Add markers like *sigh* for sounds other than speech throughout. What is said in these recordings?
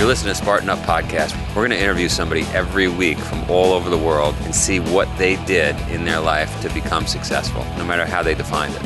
You're listening to Spartan Up Podcast. We're going to interview somebody every week from all over the world and see what they did in their life to become successful, no matter how they defined it.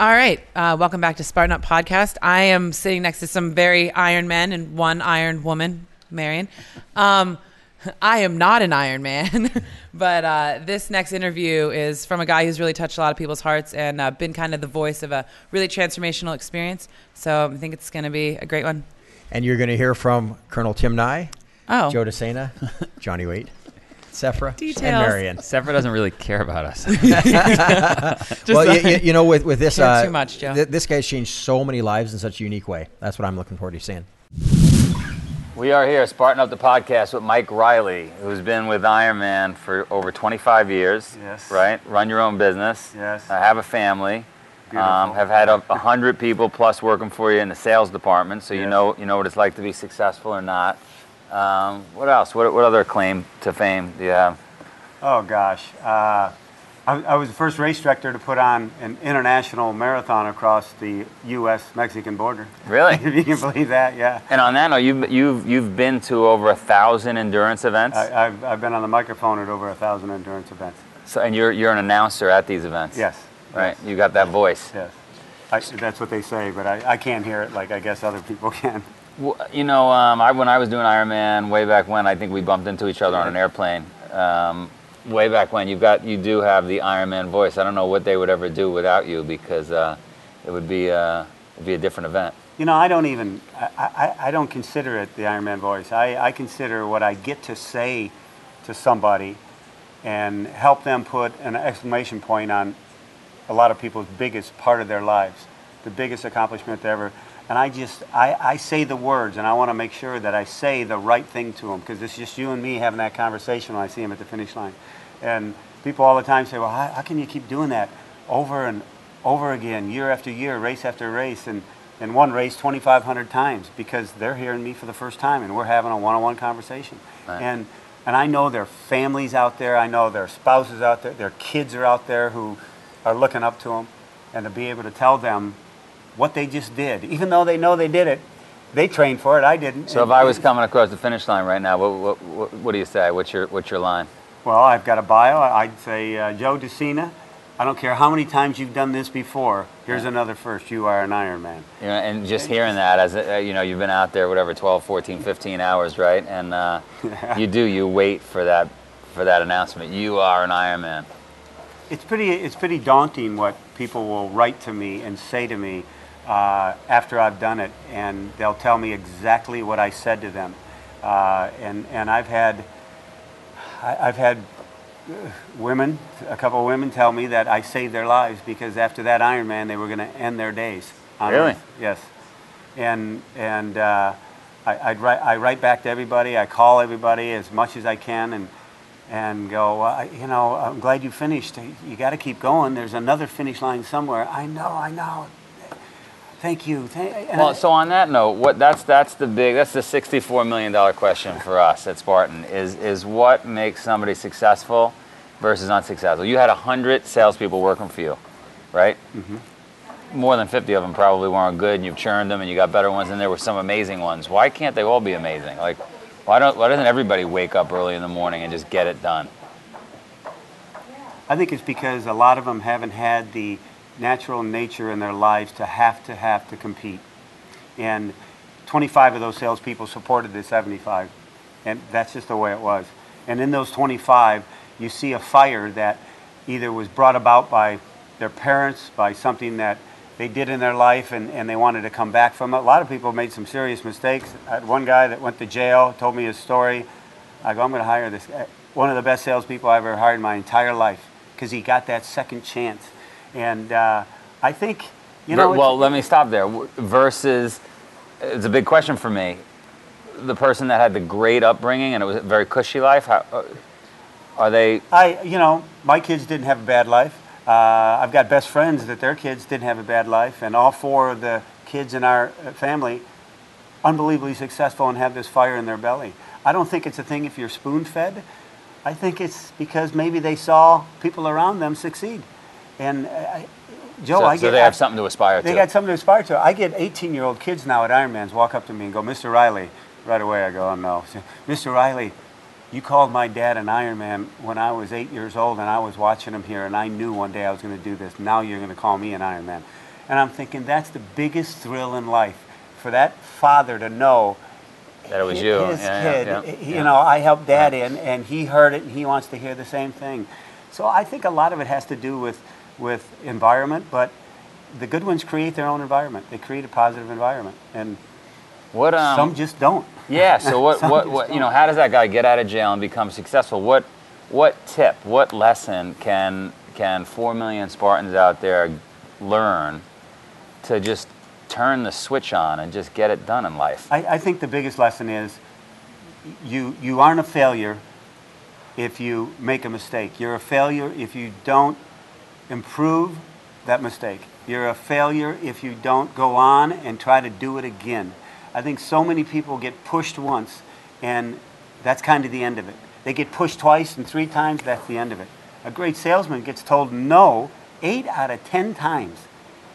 All right. Uh, welcome back to Spartan Up Podcast. I am sitting next to some very iron men and one iron woman, Marion. Um, *laughs* I am not an Iron Man, *laughs* but uh, this next interview is from a guy who's really touched a lot of people's hearts and uh, been kind of the voice of a really transformational experience. So I think it's going to be a great one. And you're going to hear from Colonel Tim Nye, Oh, Joe DeSena, *laughs* Johnny Waite, Sephra, Details. and Marion. Sephra doesn't really care about us. well, you, you, you know, with, with this, uh, too much, Joe. th- this guy's changed so many lives in such a unique way. That's what I'm looking forward to seeing. We are here, Spartan Up the Podcast, with Mike Reilly, who's been with Ironman for over 25 years. Yes. Right? Run your own business. Yes. Uh, have a family. Beautiful. Um, have had a, a hundred people plus working for you in the sales department, so you know you know what it's like to be successful or not. Um, what else? What, what other claim to fame do you have? Oh gosh, uh, I, I was the first race director to put on an international marathon across the U.S.-Mexican border. Really? *laughs* if you can believe that, yeah. And on that note, you've you've you've been to over a thousand endurance events. I, I've, I've been on the microphone at over a thousand endurance events. so, and you're you're an announcer at these events. Yes. Right. You got that voice. Yes. I, that's what they say, but I, I can't hear it like I guess other people *laughs* can. Well, you know, um, I, when I was doing Ironman way back when, I think we bumped into each other on an airplane. Um, way back when, you've got you do have the Iron Man voice. I don't know what they would ever do without you because uh, it would be uh, it'd be a different event. You know, I don't even, I, I, I don't consider it the Iron Man voice. I, I consider what I get to say to somebody and help them put an exclamation point on a lot of people's biggest part of their lives, the biggest accomplishment ever. And I just, I, I say the words and I want to make sure that I say the right thing to them because it's just you and me having that conversation when I see them at the finish line. And people all the time say, well, how, how can you keep doing that over and over again, year after year, race after race, and, and one race 2,500 times because they're hearing me for the first time and we're having a one-on-one conversation. Right. And, and I know their families out there, I know their spouses out there, their kids are out there who are looking up to them, and to be able to tell them what they just did, even though they know they did it, they trained for it. I didn't. So if I was coming across the finish line right now, what, what, what, what do you say? What's your what's your line? well, I've got a bio. I'd say uh, Joe DeSena. I don't care how many times you've done this before. Here's another first. You are an Ironman. You know, and just hearing that as a, uh, you know, you've been out there whatever 12, 14, 15 hours, right? And uh, *laughs* you do you wait for that for that announcement. You are an Ironman. It's pretty. It's pretty daunting what people will write to me and say to me uh, after I've done it, and they'll tell me exactly what I said to them. Uh, and and I've had I, I've had women, a couple of women, tell me that I saved their lives because after that Ironman, they were going to end their days. Really? Earth. Yes. And and uh, I, I'd write, I write back to everybody. I call everybody as much as I can and and go. Uh, you know, I'm glad you finished. You got to keep going. There's another finish line somewhere. I know. I know. Thank you. Thank, Well, I- so on that note, what that's that's the big that's the sixty-four million dollar question for us at Spartan is is what makes somebody successful versus unsuccessful. You had hundred salespeople working for you, right? Mm-hmm. More than fifty of them probably weren't good, and you've churned them, and you got better ones, and there were some amazing ones. Why can't they all be amazing? Like, why don't why doesn't everybody wake up early in the morning and just get it done? I think it's because a lot of them haven't had the natural nature in their lives to have to have to compete. And 25 of those salespeople supported the 75, and that's just the way it was. And in those 25, you see a fire that either was brought about by their parents, by something that they did in their life, and, and they wanted to come back from it. A lot of people made some serious mistakes. Had one guy that went to jail, told me his story. I go, I'm going to hire this guy. One of the best salespeople I've ever hired in my entire life because he got that second chance. And uh, I think, you know, well, let me stop there. Versus, it's a big question for me. The person that had the great upbringing and it was a very cushy life. How, uh, are they? I, you know, my kids didn't have a bad life. Uh, I've got best friends that their kids didn't have a bad life, and all four of the kids in our uh, family unbelievably successful and have this fire in their belly. I don't think it's a thing if you're spoon fed. I think it's because maybe they saw people around them succeed. And uh, I, Joe, so, I so get. they I- have something to aspire They to. They got something to aspire to. I get 18 year old kids now at Ironmans walk up to me and go, Mr. Reilly. Right away, I go, oh no. Mr. Reilly, you called my dad an Ironman when I was eight years old and I was watching him here and I knew one day I was going to do this. Now you're going to call me an Ironman. And I'm thinking that's the biggest thrill in life for that father to know that it was you. his yeah, kid, yeah, yeah. you know, I helped dad in, and he heard it, and he wants to hear the same thing. So I think a lot of it has to do with with environment, but the good ones create their own environment. They create a positive environment, and What um, some just don't. Yeah. So what? *laughs* What? what you know? How does that guy get out of jail and become successful? What? What tip? What lesson can can four million Spartans out there learn to just turn the switch on and just get it done in life? I, I think the biggest lesson is you you aren't a failure if you make a mistake. You're a failure if you don't improve that mistake. You're a failure if you don't go on and try to do it again. I think so many people get pushed once, and that's kind of the end of it. They get pushed twice and three times, that's the end of it. A great salesman gets told no eight out of ten times,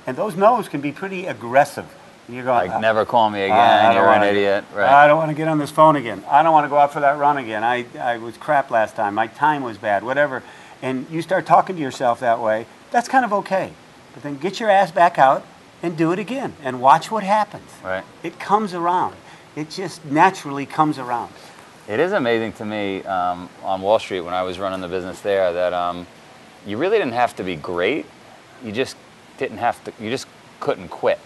and those no's can be pretty aggressive. You're going, Like never call me again. You're an idiot. I don't want to get on this phone again. I don't want to go out for that run again. I, I was crap last time. My time was bad, whatever. And you start talking to yourself that way, that's kind of okay. But then get your ass back out and do it again and watch what happens. Right. It comes around. It just naturally comes around. It is amazing to me um, on Wall Street when I was running the business there that um, you really didn't have to be great. You just didn't have to. You just couldn't quit.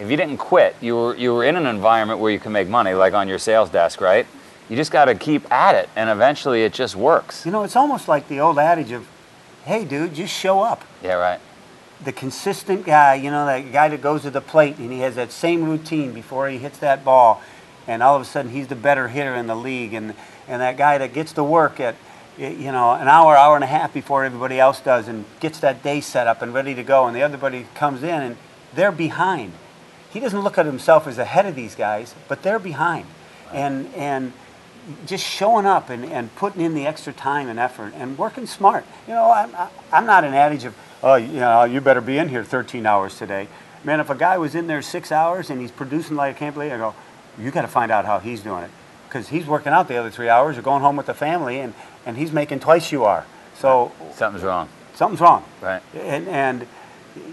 If you didn't quit, you were you were in an environment where you can make money, like on your sales desk, right? You just got to keep at it, and eventually it just works. You know, it's almost like the old adage of, hey, dude, just show up. Yeah, right. the consistent guy, you know, that guy that goes to the plate and he has that same routine before he hits that ball, and all of a sudden he's the better hitter in the league, and and that guy that gets to work at, you know, an hour, hour and a half before everybody else does, and gets that day set up and ready to go, and the other buddy comes in and they're behind. He doesn't look at himself as ahead of these guys, but they're behind, and and just showing up and, and putting in the extra time and effort and working smart. You know, I'm, I- I'm not an adage of, oh, you know, you better be in here 13 hours today. Man, if a guy was in there six hours and he's producing like I can't believe, I go, you got to find out how he's doing it. Because he's working out the other three hours or going home with the family and, and he's making twice you are. So Something's wrong. something's wrong. Right. And, and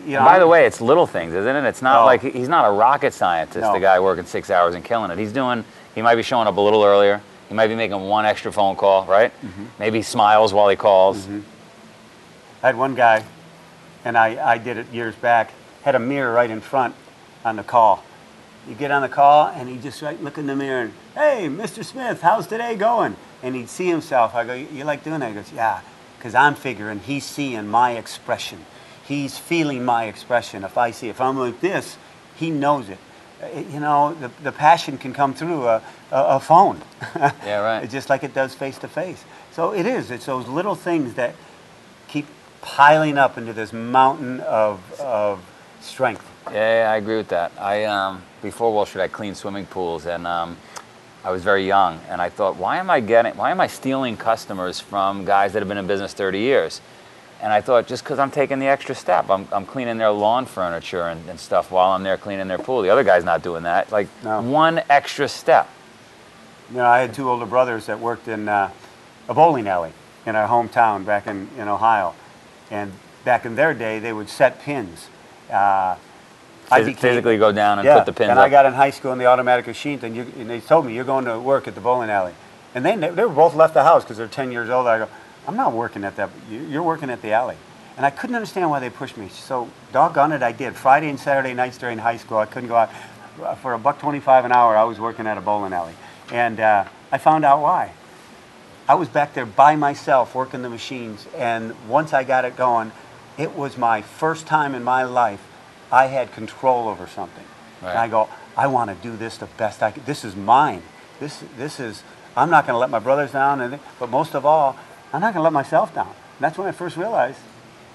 you know, By the way, it's little things, isn't it? It's not No. like he's not a rocket scientist, No. the guy working six hours and killing it. He's doing, he might be showing up a little earlier. He might be making one extra phone call, right? Mm-hmm. Maybe he smiles while he calls. I had one guy, and I, I did it years back, had a mirror right in front on the call. You get on the call, and he just right look in the mirror and, hey, Mr. Smith, how's today going? And he'd see himself. I go, you you like doing that? He goes, yeah, because I'm figuring he's seeing my expression. He's feeling my expression. If I see, if I'm like this, he knows it. Uh, You know, the, the passion can come through a, a, a phone. *laughs* Yeah, right. Just like it does face to face. So it is. It's those little things that keep piling up into this mountain of, of strength. Yeah, yeah, I agree with that. I um, before Wall Street, I cleaned swimming pools, and um, I was very young, and I thought, why am I getting, why am I stealing customers from guys that have been in business 30 years? And I thought, just because I'm taking the extra step, I'm, I'm cleaning their lawn furniture and, and stuff while I'm there cleaning their pool. The other guy's not doing that. Like No. one extra step. You know, I had two older brothers that worked in uh, a bowling alley in our hometown back in, in Ohio. And back in their day, they would set pins. Uh, I became- physically go down and yeah, put the pins and up. I got in high school in the automatic machine, and, you, and they told me, you're going to work at the bowling alley. And they, they were both left the house because they're 10 years old. I go, I'm not working at that. You- You're working at the alley. And I couldn't understand why they pushed me. So doggone it, I did. Friday and Saturday nights during high school, I couldn't go out. For a buck 25 an hour, I was working at a bowling alley. And uh, I found out why. I was back there by myself working the machines, and once I got it going, it was my first time in my life I had control over something. And I go, I want to do this the best I can. This is mine. This, this is. I'm not going to let my brothers down, and but most of all, I'm not going to let myself down. That's when I first realized.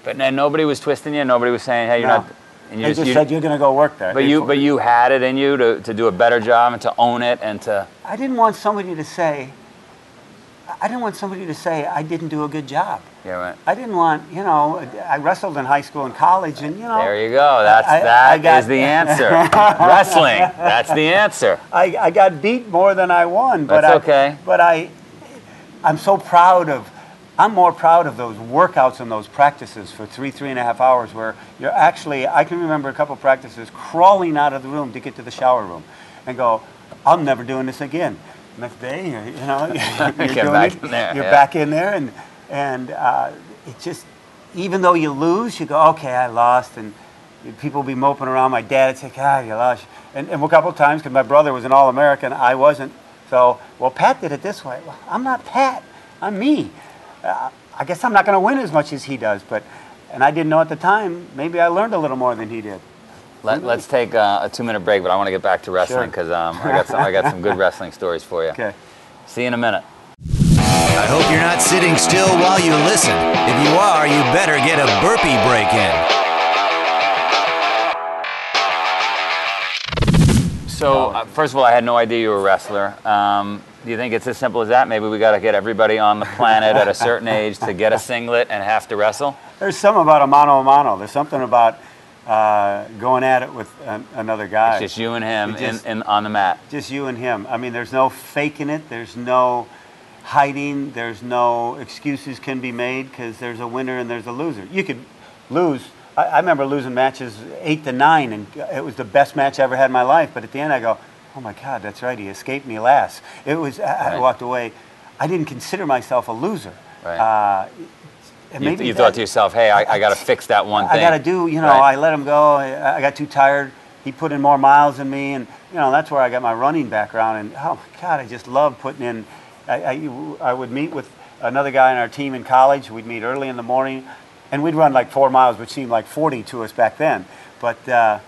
But then nobody was twisting you. Nobody was saying, "Hey, you're no. not." And you they just, just you- said you're going to go work there. but you, but you had it in you to, to do a better job and to own it and to. I didn't want somebody to say, I didn't want somebody to say I didn't do a good job. Yeah, right. I didn't want, you know, I wrestled in high school and college, and you know, There you go. That's I- I that got- is the answer. *laughs* Wrestling. That's the answer. I, I got beat more than I won. But That's I, okay. But I, I'm so proud of. I'm more proud of those workouts and those practices for three, three and a half hours where you're actually. I can remember a couple practices crawling out of the room to get to the shower room, and go, I'm never doing this again. Next day, you're, you know, *laughs* *laughs* you're, Get doing back it. in there, You're yeah. back in there, and and uh, it just, even though you lose, you go, okay, I lost, and people will be moping around. My dad would say, God, you lost. And, and a couple of times, because my brother was an All-American, I wasn't. So, well, Pat did it this way. Well, I'm not Pat. I'm me. I guess I'm not going to win as much as he does, but, and I didn't know at the time. Maybe I learned a little more than he did. Let, let's take uh, a two minute break, but I want to get back to wrestling Sure. because um, I, got some, I got some good wrestling stories for you. Okay. See you in a minute. I hope you're not sitting still while you listen. If you are, you better get a burpee break in. So, uh, first of all, I had no idea you were a wrestler. Um, do you think it's as simple as that? Maybe we got to get everybody on the planet at a certain age to get a singlet and have to wrestle? There's something about a mano a mano. There's something about uh, going at it with an, another guy. It's just you and him just- in, in, on the mat. just you and him. I mean, there's no faking it. There's no hiding. There's no excuses can be made because there's a winner and there's a loser. You could lose. I, I remember losing matches eight to nine, and it was the best match I ever had in my life. But at the end, I go, "Oh my God, that's right. He escaped me last." It was. I, I walked away. I didn't consider myself a loser. Right. Uh, and You, maybe you thought that- to yourself, hey, I, I got to fix that one thing. I got to do, you know, Right. I let him go. I, I got too tired. He put in more miles than me, and you know that's where I got my running background. And oh my God, I just love putting in. I, I, I would meet with another guy on our team in college. We'd meet early in the morning, and we'd run like four miles, which seemed like 40 to us back then. But uh,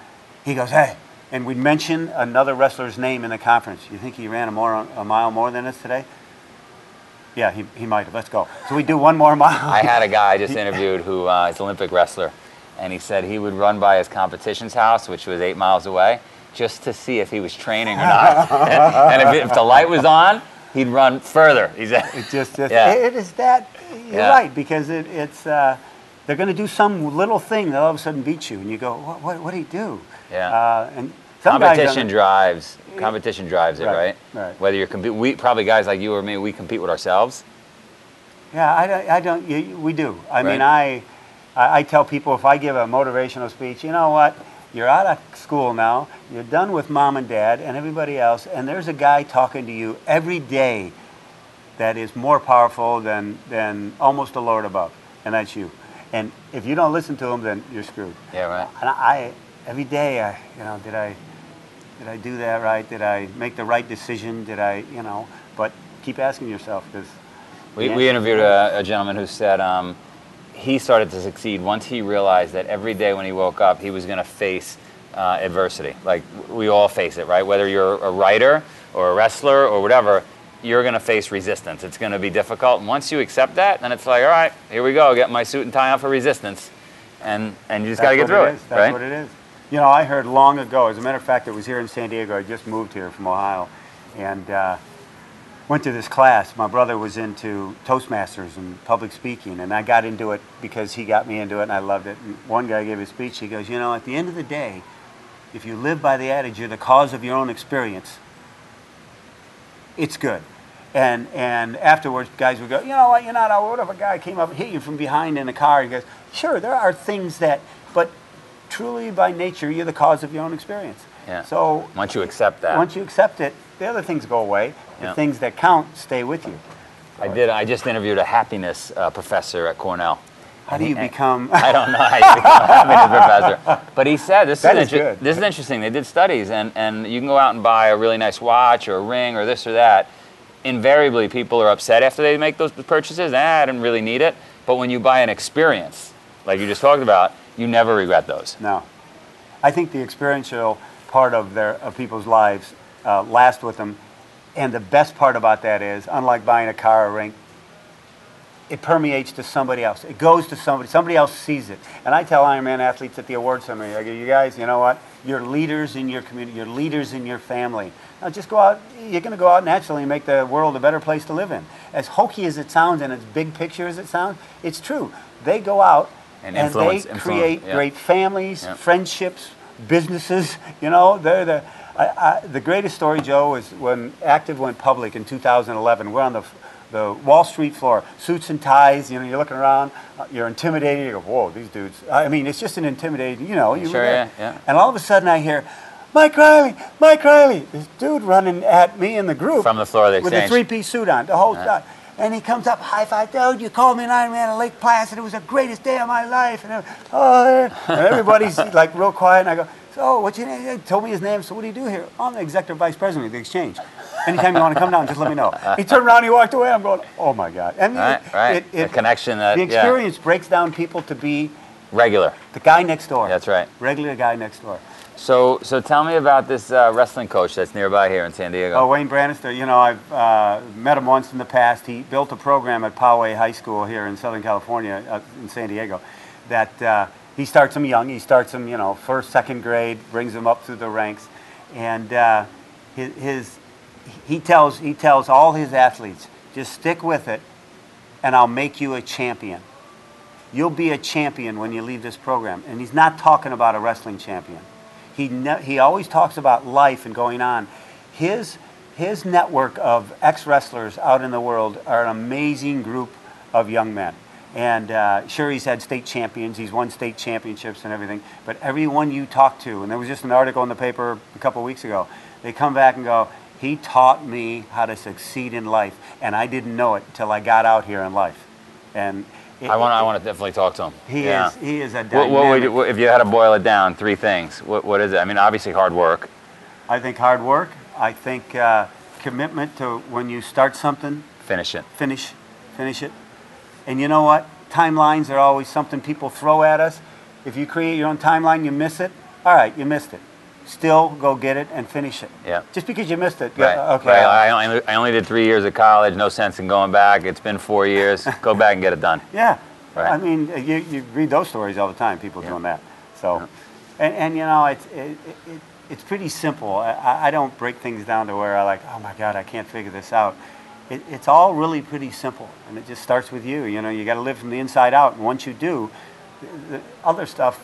he goes, hey, and we'd mention another wrestler's name in the conference. You think he ran a more a mile more than us today? Yeah, he, he might have. Let's go. So we do one more *laughs* mile. I had a guy I just interviewed who uh, is an Olympic wrestler, and he said he would run by his competition's house, which was eight miles away, just to see if he was training or not. *laughs* and if, if the light was on, he'd run further. He said, It just, just Yeah. it is that. You're Yeah. right because it, it's uh, they're going to do some little thing that all of a sudden beats you, and you go, what, what, what did he do? Yeah. Uh, and competition drives. Competition drives it, Right, right? right. Whether you're compete, we probably guys like you or me, we compete with ourselves. Yeah, I don't. I don't you, we do. I mean, Right. I, I I tell people if I give a motivational speech, you know what? You're out of school now. You're done with mom and dad and everybody else, and there's a guy talking to you every day that is more powerful than than almost the Lord above, and that's you. And if you don't listen to him, then you're screwed. Yeah, right. And I, every day, I, you know, did I, did I do that right? Did I make the right decision? Did I, you know? But keep asking yourself because. We, we interviewed a, a gentleman who said um, he started to succeed once he realized that every day when he woke up, he was going to face uh, adversity. Like we all face it, right? Whether you're a writer or a wrestler or whatever, you're going to face resistance. It's going to be difficult. And once you accept that, then it's like, all right, here we go. Get my suit and tie on for resistance. And, and you just got to get through it it, is. That's right? what it is. You know, I heard long ago. As a matter of fact, it was here in San Diego. I just moved here from Ohio, and uh, went to this class. My brother was into Toastmasters and public speaking, and I got into it because he got me into it, and I loved it. And one guy gave a speech. He goes, "You know, at the end of the day, if you live by the adage, you're the cause of your own experience. It's good." And and afterwards, guys would go, "You know what? You're not. What if a guy came up and hit you from behind in a car?" He goes, "Sure, there are things that, but." Truly, by nature, you're the cause of your own experience. Yeah. So Once you accept that. once you accept it, the other things go away. The Yeah. things that count stay with you. I did. I just interviewed a happiness uh, professor at Cornell. How do you And- become? *laughs* I don't know how you *laughs* become a happiness professor, but he said this That is, is inter- this is interesting. They did studies, and and you can go out and buy a really nice watch or a ring or this or that. Invariably, people are upset after they make those purchases. Ah, I didn't really need it. But when you buy an experience, like you just talked about, you never regret those. no. I think the experiential part of their of people's lives uh, last with them, and the best part about that is, unlike buying a car or a ring, it permeates to somebody else. It goes to somebody. Somebody else sees it. And I tell Ironman athletes at the award ceremony, I go, you guys, you know what? You're leaders in your community. You're leaders in your family. Now just go out. You're going to go out naturally and make the world a better place to live in. As hokey as it sounds and as big picture as it sounds, it's true. They go out And and, influence- they create yeah. great families, Yeah. friendships, businesses. You know, they're the. I, I, the greatest story, Joe, was when Active went public in 2011. We're on the, the Wall Street floor, suits and ties. You know, you're looking around, uh, you're intimidated. You go, whoa, these dudes. I mean, it's just an intimidating. You know, you Sure, yeah, yeah. And all of a sudden, I hear. Mike Reilly, Mike Reilly, this dude running at me in the group From the floor of the with a three-piece suit on, the whole time. And he comes up, high five, dude. You called me an Iron Man at Lake Placid. It was the greatest day of my life. And, I'm, oh, and everybody's *laughs* like real quiet. And I go, so what's your name? He told me his name. So what do you do here? I'm the executive vice president of the exchange. Anytime you want to come down, just let me know. He turned around, he walked away. I'm going, oh my god. And Right, right. The connection that- the yeah. experience breaks down people to be Regular. the guy next door. That's right. Regular guy next door. So, so tell me about this uh, wrestling coach that's nearby here in San Diego. Oh, Wayne Branstetter, you know, I've uh, met him once in the past. He built a program at Poway High School here in Southern California, uh, in San Diego, that uh, he starts them young. He starts them, you know, first, second grade, brings them up through the ranks. And uh, his, his, he, tells, he tells all his athletes, just stick with it, and I'll make you a champion. You'll be a champion when you leave this program. And he's not talking about a wrestling champion. He, ne- he always talks about life and going on. His, his network of ex wrestlers out in the world are an amazing group of young men. And uh, sure, he's had state champions, he's won state championships and everything, but everyone you talk to, and there was just an article in the paper a couple weeks ago, they come back and go, he taught me how to succeed in life, and I didn't know it until I got out here in life. And I want, I want to definitely talk to him. he yeah. is he is a What, dynamic. what would what- if you had to boil it down, three things? What, what is it? I mean, obviously hard work. I think hard work. I think uh, commitment to when you start something, Finish it. finish, finish it. And you know what? Timelines are always something people throw at us. If you create your own timeline, you miss it. All right, you missed it. Still go get it and finish it. Yeah. Just because you missed it. Right. yeah, Okay. Right. I, only, I only did three years of college. No sense in going back. It's been four *laughs* years. Go back and get it done. Yeah. Right. I mean, uh, you, you read those stories all the time, people doing that. So, and, and you know, it's, it, it, it- it's pretty simple. I- I, don't break things down to where I like, oh my God, I can't figure this out. It, it's all really pretty simple. And it just starts with you. You know, you got to live from the inside out. And once you do, the other stuff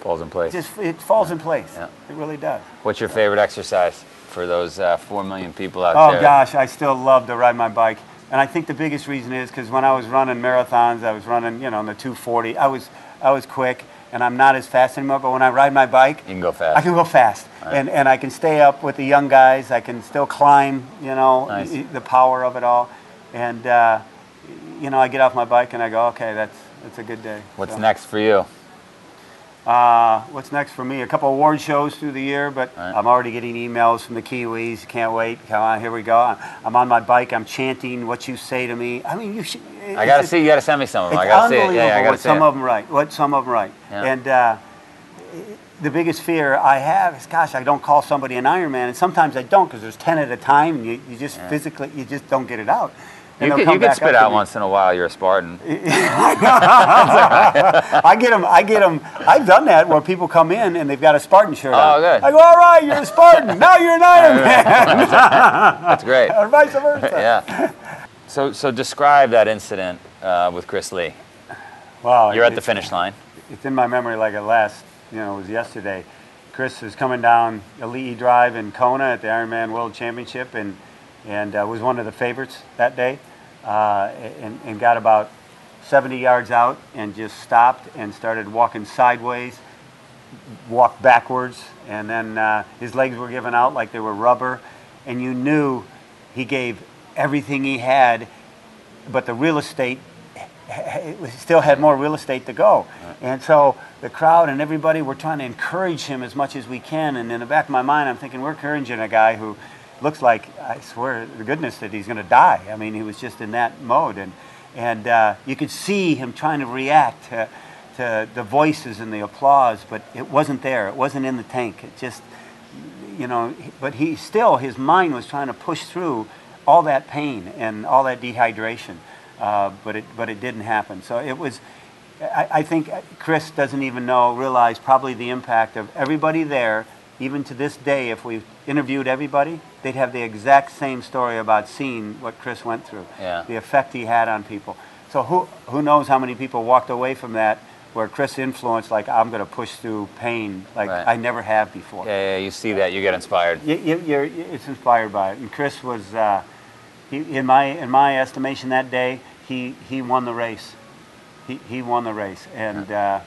Falls in place. just it falls in place. Yeah. It really does. What's your favorite exercise for those uh, four million people out Oh there? Oh gosh, I still love to ride my bike, and I think the biggest reason is because when I was running marathons, I was running, you know, in the 240. I was, I was quick, and I'm not as fast anymore. But when I ride my bike, You can go fast. I can go fast, and and I can stay up with the young guys. I can still climb, you know, Nice. y- the power of it all, and uh, you know, I get off my bike and I go, okay, that's that's a good day. What's So, next for you? Uh, what's next for me? A couple award shows through the year, but Right. I'm already getting emails from the Kiwis. Can't wait. Come on, here we go. I'm, I'm on my bike. I'm chanting what you say to me. I mean, you should. I gotta see. You gotta send me some of them. I gotta see it. Yeah, yeah, I gotta what see some it. of them write. What some of them write. Yeah. And uh, the biggest fear I have is, gosh, I don't call somebody an Iron Man, and sometimes I don't because there's ten at a time, and you, you just physically, you just don't get it out. And You come you back spit out once in a while. You're a Spartan. *laughs* I get them. I get them. I've done that where people come in and they've got a Spartan shirt on. Oh, good. I go, all right, you're a Spartan. *laughs* now you're an Iron Man, *laughs* That's great. or vice versa. yeah. So, so describe that incident uh, with Chris Legh. Wow, You're at the finish line. It's in my memory like it last. You know, it was yesterday. Chris was coming down Alii Drive in Kona at the Ironman World Championship, and and uh, was one of the favorites that day, uh, and, and got about 70 yards out and just stopped and started walking sideways, walked backwards, and then uh, his legs were giving out like they were rubber, and you knew he gave everything he had, but the real estate still had more real estate to go. And so the crowd and everybody were trying to encourage him as much as we can. And in the back of my mind, I'm thinking, we're encouraging a guy who looks like, I swear to goodness, that he's going to die. I mean, he was just in that mode. And, and uh, you could see him trying to react to, to the voices and the applause, but it wasn't there. It wasn't in the tank. It just, you know, but he still, his mind was trying to push through all that pain and all that dehydration, uh, but it but it didn't happen. So it was. I, I think Chris doesn't even know, realize probably the impact of everybody there even to this day, if we interviewed everybody, they'd have the exact same story about seeing what Chris went through, Yeah. the effect he had on people. So who who knows how many people walked away from that where Chris influenced, like I'm going to push through pain like Right. I never have before. Yeah, yeah, you see that, you get inspired. You, you, you're, it's inspired by it. And Chris was, uh, he, in my in my estimation that day, he he won the race. He he won the race, and uh,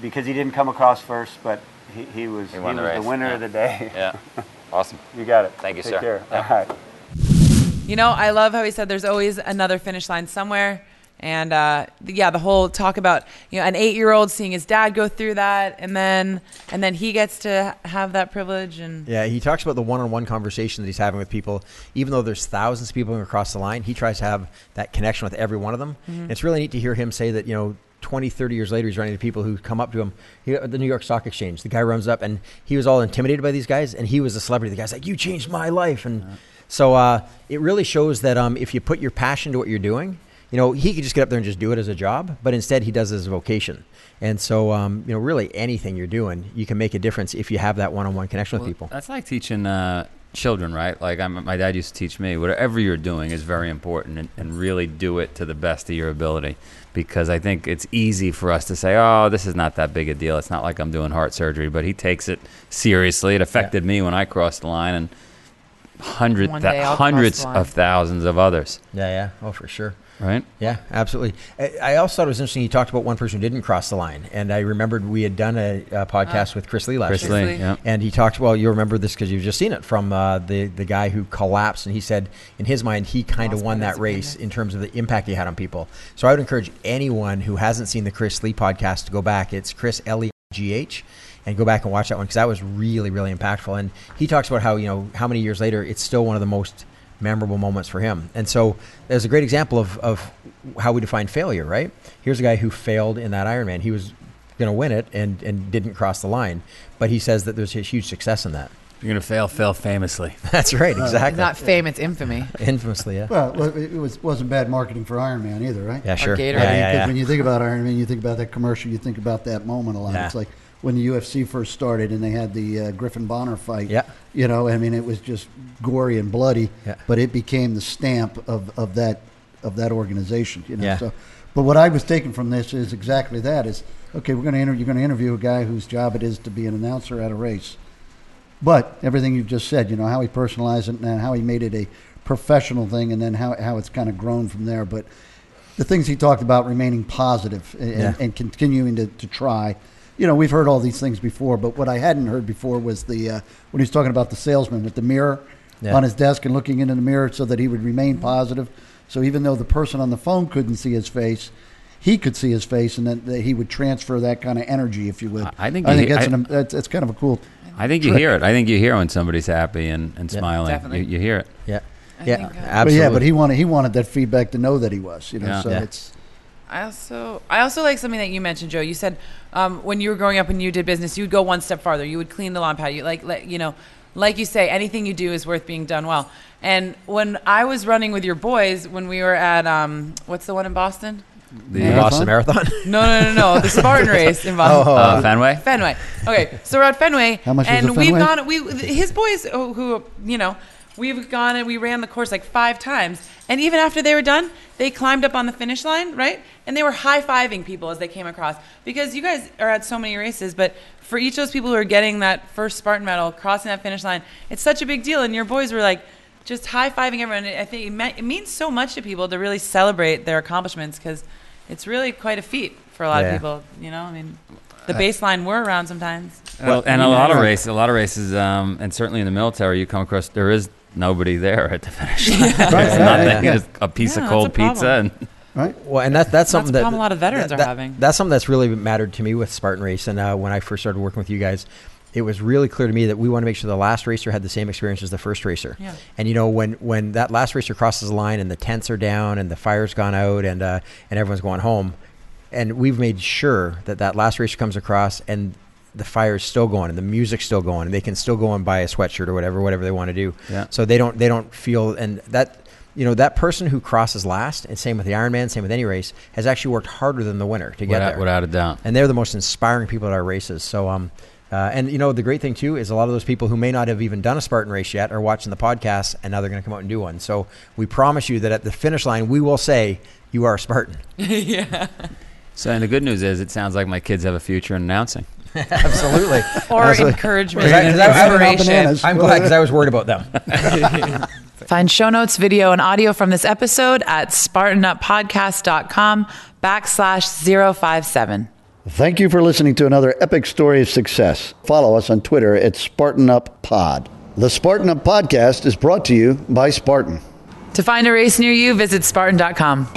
because he didn't come across first, but he, he was He won the was race, winner yeah. of the day. Yeah. *laughs* Awesome. You got it. Thank you, Take sir. Care. Yeah. All right. You know, I love how he said there's always another finish line somewhere. And uh, yeah, the whole talk about you know an eight-year-old seeing his dad go through that, and then and then he gets to have that privilege, and Yeah, he talks about the one-on-one conversation that he's having with people. Even though there's thousands of people across the line, he tries to have that connection with every one of them. Mm-hmm. It's really neat to hear him say that, you know, 20, 30 years later, he's running into people who come up to him. He, at the New York Stock Exchange, the guy runs up and he was all intimidated by these guys, and he was a celebrity. The guy's like, "You changed my life," and so uh, it really shows that um, if you put your passion to what you're doing, you know, he could just get up there and just do it as a job, but instead he does it as a vocation. And so, um, you know, really anything you're doing, you can make a difference if you have that one-on-one connection with people. That's like teaching uh, children, right? Like I'm, my dad used to teach me, whatever you're doing is very important, and, and really do it to the best of your ability. Because I think it's easy for us to say, "Oh, this is not that big a deal. It's not like I'm doing heart surgery." But he takes it seriously. It affected me when I crossed the line, and hundred One thou- day I'll cross hundreds of thousands of others. Yeah, yeah. Oh, for sure. Right? Yeah, absolutely. I, I also thought it was interesting. He talked about one person who didn't cross the line, and I remembered we had done a, a podcast with Chris Legh last Chris year. Legh. Legh. Yeah. And he talked. Well, you remember this because you've just seen it from uh, the the guy who collapsed, and he said in his mind he kind of won that race disappointment. in terms of the impact he had on people. So I would encourage anyone who hasn't seen the Chris Legh podcast to go back. It's Chris L E G H. And go back and watch that one because that was really, really impactful. And he talks about how you know how many years later it's still one of the most memorable moments for him. And so there's a great example of, of how we define failure, right? Here's a guy who failed in that Ironman. He was going to win it and, and didn't cross the line, but he says that there's a huge success in that. You're gonna fail, fail famously. *laughs* That's right, it's exactly. not fame, it's infamy. *laughs* Infamously, yeah. Well, it it was wasn't bad marketing for Iron Man either, right? Yeah, sure. Gatorade. Yeah, I mean, yeah, 'cause yeah. when you think about Iron Man, you think about that commercial, you think about that moment a lot. Yeah. It's like when the UFC first started and they had the uh, Griffin Bonnar fight. Yeah. You know, I mean, it was just gory and bloody, Yeah. but it became the stamp of, of that of that organization. You know, Yeah. so. But what I was taking from this is exactly that: is okay. We're going to inter- you're going to interview a guy whose job it is to be an announcer at a race. But everything you've just said, you know, how he personalized it and how he made it a professional thing and then how, how it's kind of grown from there. But the things he talked about remaining positive and, Yeah. and continuing to, to try. You know, we've heard all these things before, but what I hadn't heard before was the uh, when he was talking about the salesman with the mirror Yeah. on his desk and looking into the mirror so that he would remain positive. So even though the person on the phone couldn't see his face, he could see his face, and that, that he would transfer that kind of energy, if you would. I- I think I he- think that's, I- an, that's, that's kind of a cool. I think you Trick. hear it. I think you hear when somebody's happy and, and Yeah. smiling. You, you hear it. Yeah. I yeah, think, uh, But absolutely. yeah, but he wanted he wanted that feedback to know that he was. You know, Yeah. so Yeah. it's. I also I also like something that you mentioned, Joe. You said um, when you were growing up and you did business, you would go one step farther. You would clean the lawn pad. You like let, you know, like you say, anything you do is worth being done well. And when I was running with your boys, when we were at um, what's the one in Boston? the Marathon? Boston Marathon. *laughs* No, no, no, no, the Spartan *laughs* race in Boston. Oh, Uh, Fenway. Fenway. Okay, so we're at Fenway, How much was and the we've gone. We his boys who, who you know we've gone and we ran the course like five times, and even after they were done, they climbed up on the finish line, right? And they were high fiving people as they came across because you guys are at so many races, but for each of those people who are getting that first Spartan medal, crossing that finish line, it's such a big deal. And your boys were like. Just high fiving everyone. I think it, meant, it means so much to people to really celebrate their accomplishments because it's really quite a feat for a lot Yeah. of people. You know, I mean, the baseline we're around sometimes. Well, and a lot of races, a lot of races, um, and certainly in the military, you come across there is nobody there at the finish *laughs* line. There's yeah, nothing. yeah. Just a piece Yeah, of cold pizza and *laughs* Right? Well, and that's that's something the that problem a lot of veterans that- are that- having. That's something that's really mattered to me with Spartan Race. And uh, when I first started working with you guys, it was really clear to me that we want to make sure the last racer had the same experience as the first racer. Yeah. And you know, when when that last racer crosses the line and the tents are down and the fire's gone out and uh, and everyone's going home, and we've made sure that that last racer comes across and the fire's still going and the music's still going and they can still go and buy a sweatshirt or whatever whatever they want to do. Yeah. So they don't they don't feel and that you know that person who crosses last and same with the Ironman, same with any race, has actually worked harder than the winner to get without, there. without a doubt. And they're the most inspiring people at our races. So um, Uh, and you know the great thing too is a lot of those people who may not have even done a Spartan race yet are watching the podcast, and now they're going to come out and do one. So we promise you that at the finish line, we will say you are a Spartan. *laughs* Yeah. So, and the good news is, it sounds like my kids have a future in announcing. *laughs* Absolutely. Or Absolutely. encouragement 'Cause I- and 'cause I- I don't know inspiration. bananas. I'm glad because I was worried about them. *laughs* Find show notes, video, and audio from this episode at spartanuppodcast.com backslash 057. Thank you for listening to another epic story of success. Follow us on Twitter at SpartanUpPod. The Spartan Up Podcast is brought to you by Spartan. To find a race near you, visit spartan.com.